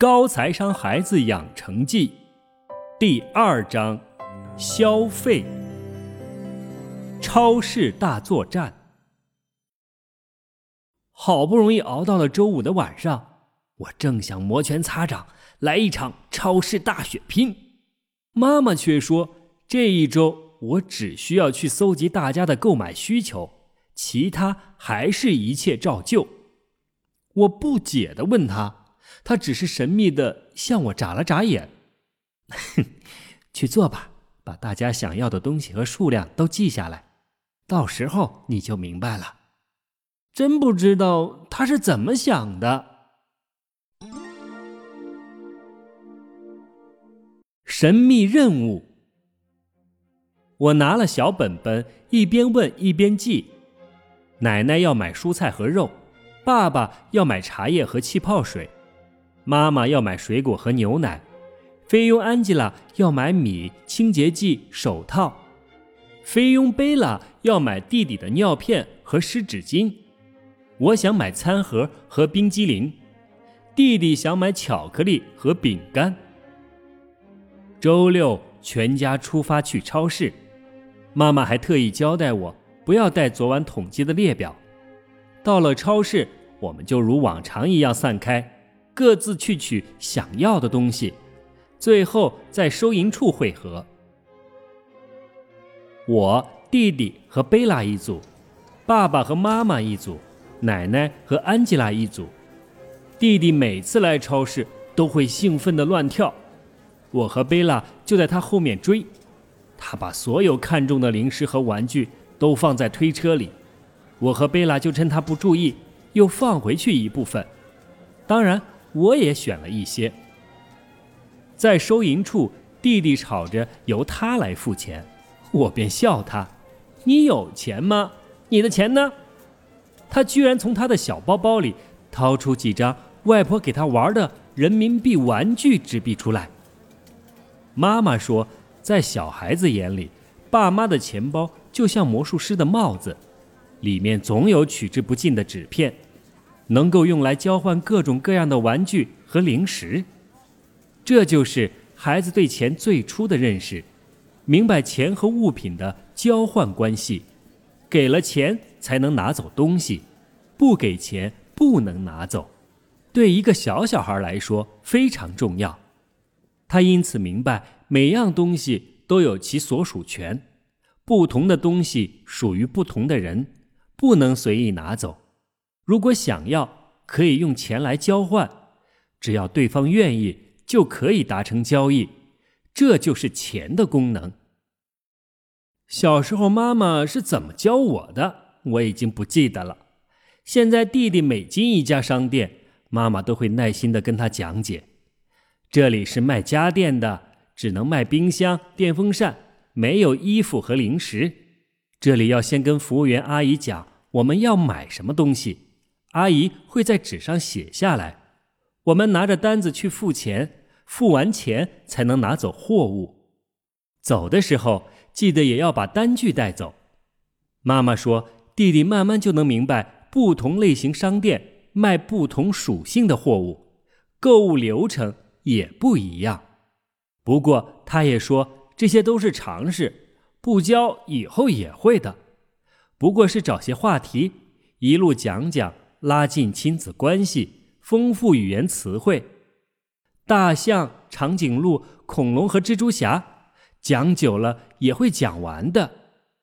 高财商孩子养成记第二章：消费。超市大作战。好不容易熬到了周五的晚上，我正想摩拳擦掌来一场超市大血拼，妈妈却说这一周我只需要去搜集大家的购买需求，其他还是一切照旧。我不解地问她。他只是神秘的向我眨了眨眼，去做吧，把大家想要的东西和数量都记下来，到时候你就明白了。真不知道他是怎么想的。神秘任务，我拿了小本本，一边问一边记。奶奶要买蔬菜和肉，爸爸要买茶叶和气泡水。妈妈要买水果和牛奶，菲佣安吉拉要买米、清洁剂、手套，菲佣贝拉要买弟弟的尿片和湿纸巾。我想买餐盒和冰激凌，弟弟想买巧克力和饼干。周六全家出发去超市，妈妈还特意交代我不要带昨晚统计的列表。到了超市，我们就如往常一样散开。各自去取想要的东西，最后在收银处汇合。我弟弟和贝拉一组，爸爸和妈妈一组，奶奶和安吉拉一组。弟弟每次来超市都会兴奋地乱跳，我和贝拉就在他后面追。他把所有看中的零食和玩具都放在推车里，我和贝拉就趁他不注意又放回去一部分。当然。我也选了一些，在收银处，弟弟吵着由他来付钱，我便笑他：“你有钱吗？你的钱呢？”他居然从他的小包包里掏出几张外婆给他玩的人民币玩具纸币出来。妈妈说，在小孩子眼里，爸妈的钱包就像魔术师的帽子，里面总有取之不尽的纸片。能够用来交换各种各样的玩具和零食，这就是孩子对钱最初的认识，明白钱和物品的交换关系，给了钱才能拿走东西，不给钱不能拿走，对一个小小孩来说非常重要。他因此明白每样东西都有其所属权，不同的东西属于不同的人，不能随意拿走。如果想要，可以用钱来交换，只要对方愿意，就可以达成交易。这就是钱的功能。小时候妈妈是怎么教我的，我已经不记得了。现在弟弟每进一家商店，妈妈都会耐心的跟他讲解：这里是卖家电的，只能卖冰箱、电风扇，没有衣服和零食。这里要先跟服务员阿姨讲我们要买什么东西。阿姨会在纸上写下来，我们拿着单子去付钱，付完钱才能拿走货物。走的时候记得也要把单据带走。妈妈说，弟弟慢慢就能明白，不同类型商店卖不同属性的货物，购物流程也不一样。不过他也说，这些都是常识，不教以后也会的。不过是找些话题，一路讲讲。拉近亲子关系，丰富语言词汇。大象、长颈鹿、恐龙和蜘蛛侠，讲久了也会讲完的。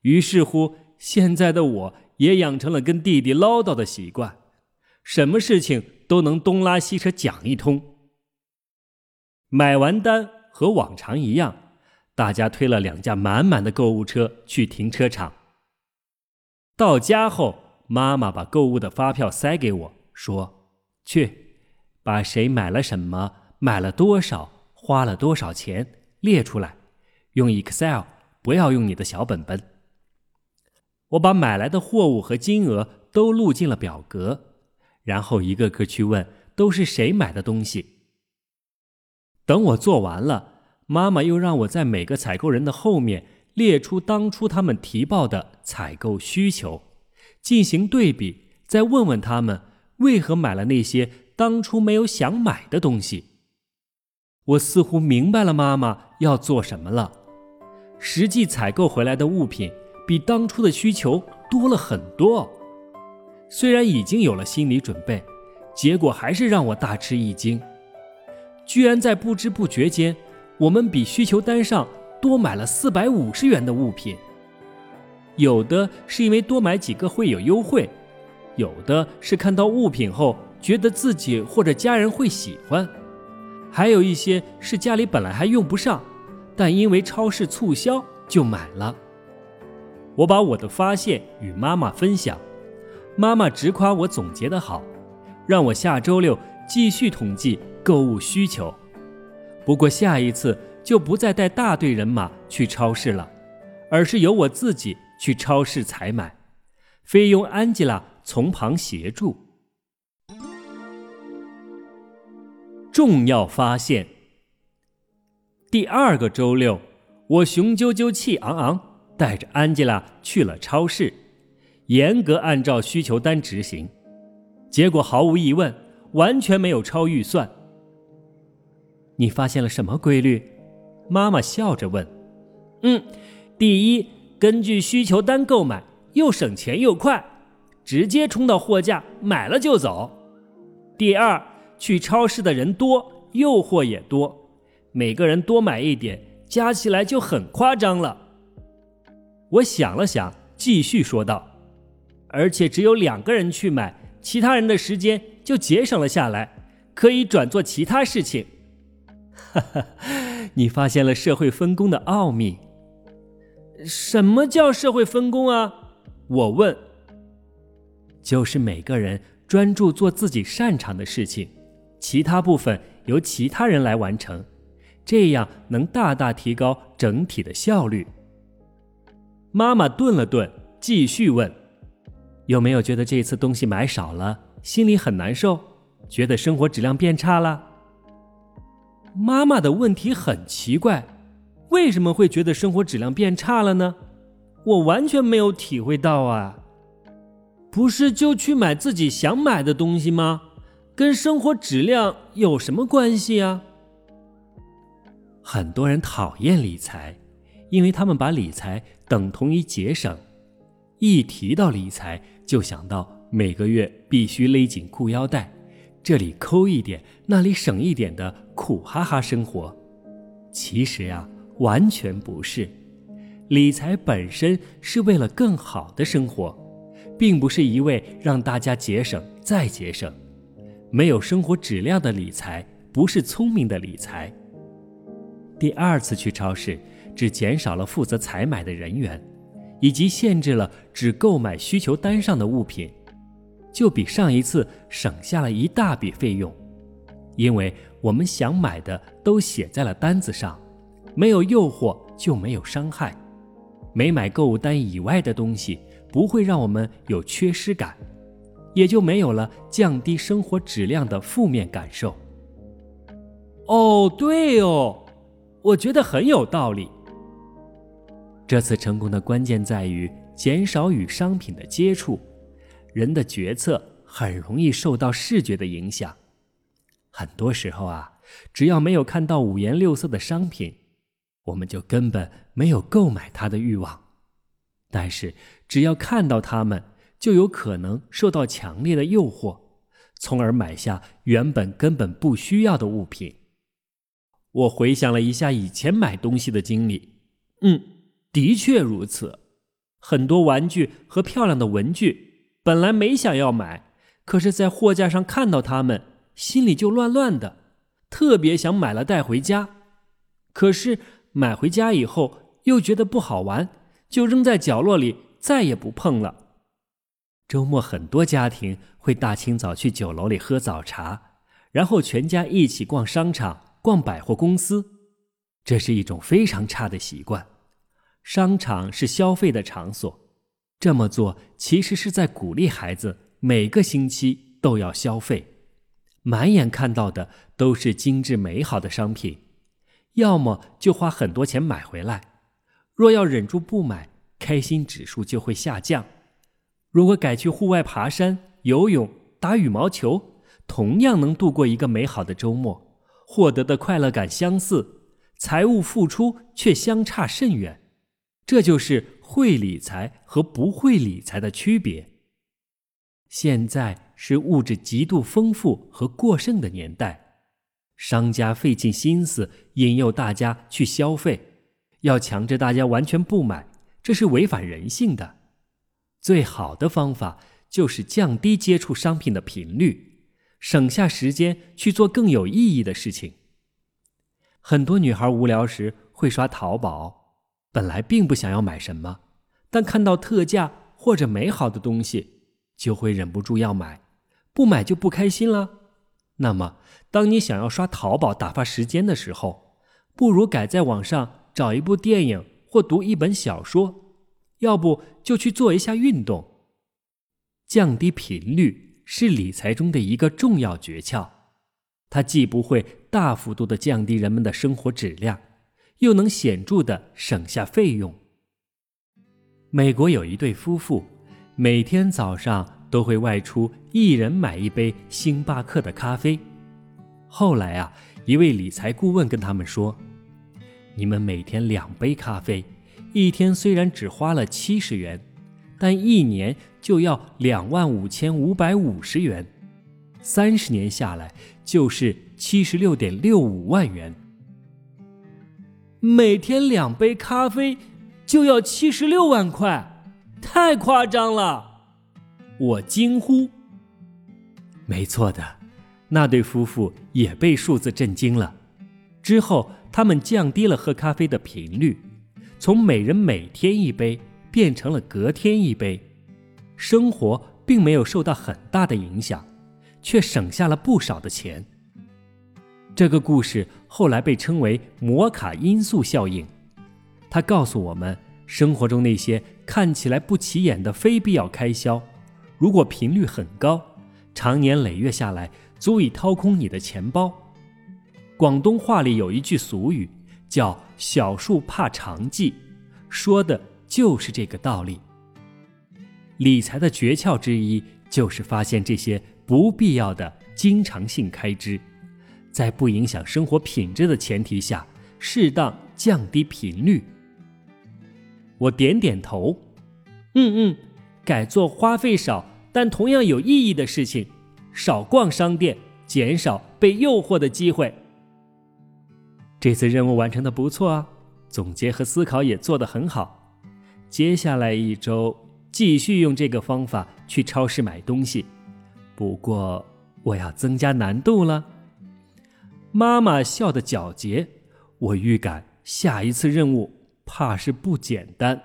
于是乎，现在的我也养成了跟弟弟唠叨的习惯，什么事情都能东拉西扯讲一通。买完单和往常一样，大家推了两架满满的购物车去停车场。到家后。妈妈把购物的发票塞给我，说：“去，把谁买了什么，买了多少，花了多少钱列出来，用 Excel，不要用你的小本本。”我把买来的货物和金额都录进了表格，然后一个个去问都是谁买的东西。等我做完了，妈妈又让我在每个采购人的后面列出当初他们提报的采购需求。进行对比，再问问他们为何买了那些当初没有想买的东西。我似乎明白了妈妈要做什么了。实际采购回来的物品比当初的需求多了很多。虽然已经有了心理准备，结果还是让我大吃一惊。居然在不知不觉间，我们比需求单上多买了四百五十元的物品。有的是因为多买几个会有优惠，有的是看到物品后觉得自己或者家人会喜欢，还有一些是家里本来还用不上，但因为超市促销就买了。我把我的发现与妈妈分享，妈妈直夸我总结的好，让我下周六继续统计购物需求。不过下一次就不再带大队人马去超市了，而是由我自己。去超市采买，费用安吉拉从旁协助。重要发现：第二个周六，我雄赳赳气昂昂，带着安吉拉去了超市，严格按照需求单执行，结果毫无疑问，完全没有超预算。你发现了什么规律？妈妈笑着问。嗯，第一。根据需求单购买，又省钱又快，直接冲到货架买了就走。第二，去超市的人多，诱惑也多，每个人多买一点，加起来就很夸张了。我想了想，继续说道：“而且只有两个人去买，其他人的时间就节省了下来，可以转做其他事情。”哈哈，你发现了社会分工的奥秘。什么叫社会分工啊？我问。就是每个人专注做自己擅长的事情，其他部分由其他人来完成，这样能大大提高整体的效率。妈妈顿了顿，继续问：“有没有觉得这次东西买少了，心里很难受，觉得生活质量变差了？”妈妈的问题很奇怪。为什么会觉得生活质量变差了呢？我完全没有体会到啊！不是就去买自己想买的东西吗？跟生活质量有什么关系啊？很多人讨厌理财，因为他们把理财等同于节省，一提到理财就想到每个月必须勒紧裤腰带，这里抠一点，那里省一点的苦哈哈生活。其实呀。完全不是，理财本身是为了更好的生活，并不是一味让大家节省再节省。没有生活质量的理财不是聪明的理财。第二次去超市，只减少了负责采买的人员，以及限制了只购买需求单上的物品，就比上一次省下了一大笔费用，因为我们想买的都写在了单子上。没有诱惑就没有伤害，没买购物单以外的东西不会让我们有缺失感，也就没有了降低生活质量的负面感受。哦，对哦，我觉得很有道理。这次成功的关键在于减少与商品的接触，人的决策很容易受到视觉的影响。很多时候啊，只要没有看到五颜六色的商品。我们就根本没有购买它的欲望，但是只要看到它们，就有可能受到强烈的诱惑，从而买下原本根本不需要的物品。我回想了一下以前买东西的经历，嗯，的确如此。很多玩具和漂亮的文具，本来没想要买，可是在货架上看到它们，心里就乱乱的，特别想买了带回家，可是。买回家以后又觉得不好玩，就扔在角落里，再也不碰了。周末很多家庭会大清早去酒楼里喝早茶，然后全家一起逛商场、逛百货公司，这是一种非常差的习惯。商场是消费的场所，这么做其实是在鼓励孩子每个星期都要消费，满眼看到的都是精致美好的商品。要么就花很多钱买回来，若要忍住不买，开心指数就会下降。如果改去户外爬山、游泳、打羽毛球，同样能度过一个美好的周末，获得的快乐感相似，财务付出却相差甚远。这就是会理财和不会理财的区别。现在是物质极度丰富和过剩的年代，商家费尽心思引诱大家去消费，要强制大家完全不买，这是违反人性的。最好的方法就是降低接触商品的频率，省下时间去做更有意义的事情。很多女孩无聊时会刷淘宝，本来并不想要买什么，但看到特价或者美好的东西。就会忍不住要买，不买就不开心了。那么，当你想要刷淘宝打发时间的时候，不如改在网上找一部电影或读一本小说，要不就去做一下运动。降低频率是理财中的一个重要诀窍，它既不会大幅度的降低人们的生活质量，又能显著的省下费用。美国有一对夫妇。每天早上都会外出，一人买一杯星巴克的咖啡。后来啊，一位理财顾问跟他们说：“你们每天两杯咖啡，一天虽然只花了七十元，但一年就要两万五千五百五十元，三十年下来就是七十六点六五万元。每天两杯咖啡就要七十六万块。”太夸张了，我惊呼。没错的，那对夫妇也被数字震惊了。之后，他们降低了喝咖啡的频率，从每人每天一杯变成了隔天一杯，生活并没有受到很大的影响，却省下了不少的钱。这个故事后来被称为“摩卡因素效应”，它告诉我们。生活中那些看起来不起眼的非必要开销，如果频率很高，长年累月下来，足以掏空你的钱包。广东话里有一句俗语，叫“小数怕长计”，说的就是这个道理。理财的诀窍之一，就是发现这些不必要的经常性开支，在不影响生活品质的前提下，适当降低频率。我点点头，嗯嗯，改做花费少但同样有意义的事情，少逛商店，减少被诱惑的机会。这次任务完成的不错啊，总结和思考也做得很好。接下来一周继续用这个方法去超市买东西，不过我要增加难度了。妈妈笑得皎洁，我预感下一次任务。怕是不简单。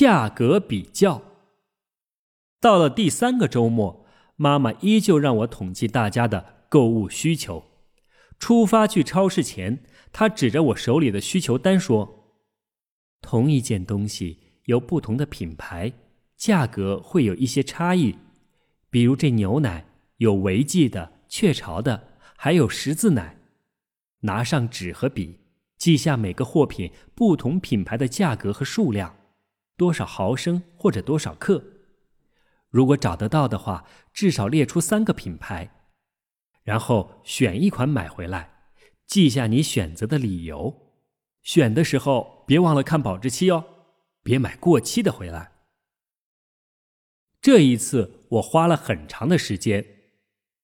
价格比较。到了第三个周末，妈妈依旧让我统计大家的购物需求。出发去超市前，她指着我手里的需求单说：“同一件东西有不同的品牌，价格会有一些差异。比如这牛奶有维记的。”雀巢的，还有十字奶。拿上纸和笔，记下每个货品不同品牌的价格和数量，多少毫升或者多少克。如果找得到的话，至少列出三个品牌，然后选一款买回来，记下你选择的理由。选的时候别忘了看保质期哦，别买过期的回来。这一次我花了很长的时间。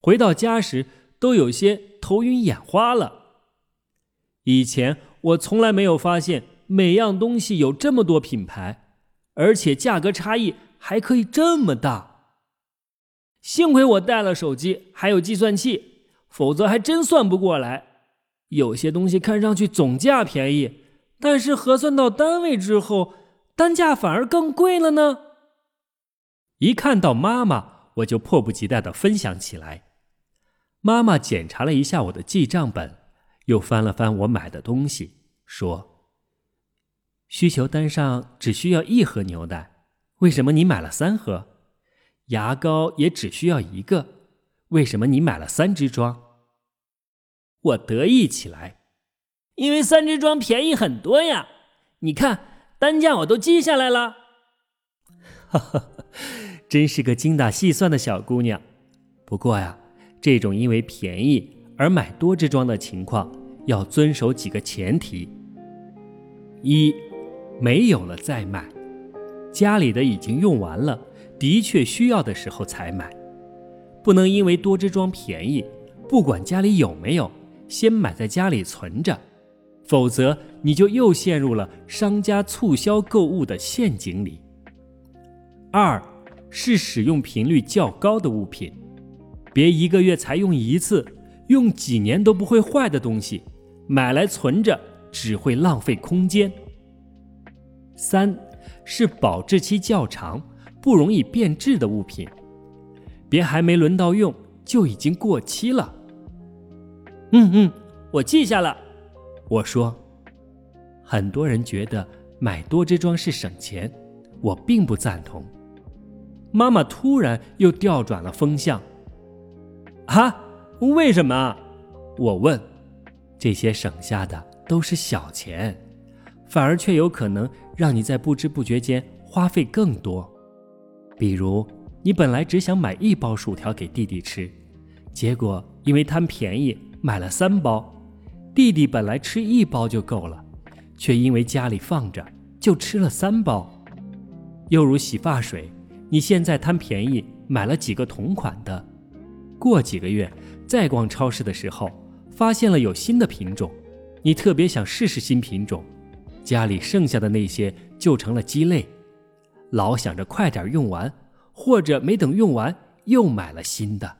回到家时，都有些头晕眼花了。以前我从来没有发现每样东西有这么多品牌，而且价格差异还可以这么大。幸亏我带了手机，还有计算器，否则还真算不过来。有些东西看上去总价便宜，但是核算到单位之后，单价反而更贵了呢。一看到妈妈，我就迫不及待的分享起来。妈妈检查了一下我的记账本，又翻了翻我买的东西，说：“需求单上只需要一盒牛奶，为什么你买了三盒？牙膏也只需要一个，为什么你买了三支装？”我得意起来，因为三支装便宜很多呀！你看单价我都记下来了。哈哈，真是个精打细算的小姑娘。不过呀，这种因为便宜而买多支装的情况，要遵守几个前提：一，没有了再买，家里的已经用完了，的确需要的时候才买，不能因为多支装便宜，不管家里有没有，先买在家里存着，否则你就又陷入了商家促销购物的陷阱里。二，是使用频率较高的物品。别一个月才用一次，用几年都不会坏的东西，买来存着只会浪费空间。三是保质期较长、不容易变质的物品，别还没轮到用就已经过期了。嗯嗯，我记下了。我说，很多人觉得买多支装是省钱，我并不赞同。妈妈突然又调转了风向。啊？为什么？我问。这些省下的都是小钱，反而却有可能让你在不知不觉间花费更多。比如，你本来只想买一包薯条给弟弟吃，结果因为贪便宜买了三包。弟弟本来吃一包就够了，却因为家里放着就吃了三包。又如洗发水，你现在贪便宜买了几个同款的。过几个月再逛超市的时候，发现了有新的品种，你特别想试试新品种，家里剩下的那些就成了鸡肋，老想着快点用完，或者没等用完又买了新的。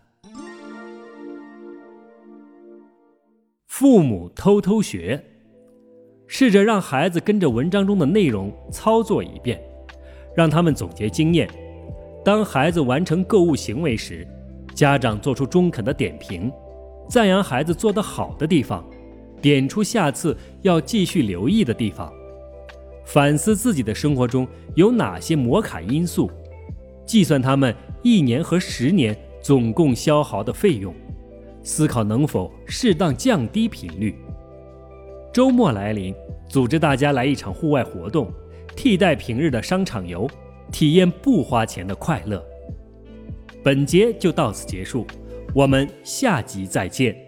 父母偷偷学，试着让孩子跟着文章中的内容操作一遍，让他们总结经验。当孩子完成购物行为时。家长做出中肯的点评，赞扬孩子做得好的地方，点出下次要继续留意的地方，反思自己的生活中有哪些摩卡因素，计算他们一年和十年总共消耗的费用，思考能否适当降低频率。周末来临，组织大家来一场户外活动，替代平日的商场游，体验不花钱的快乐。本节就到此结束，我们下集再见。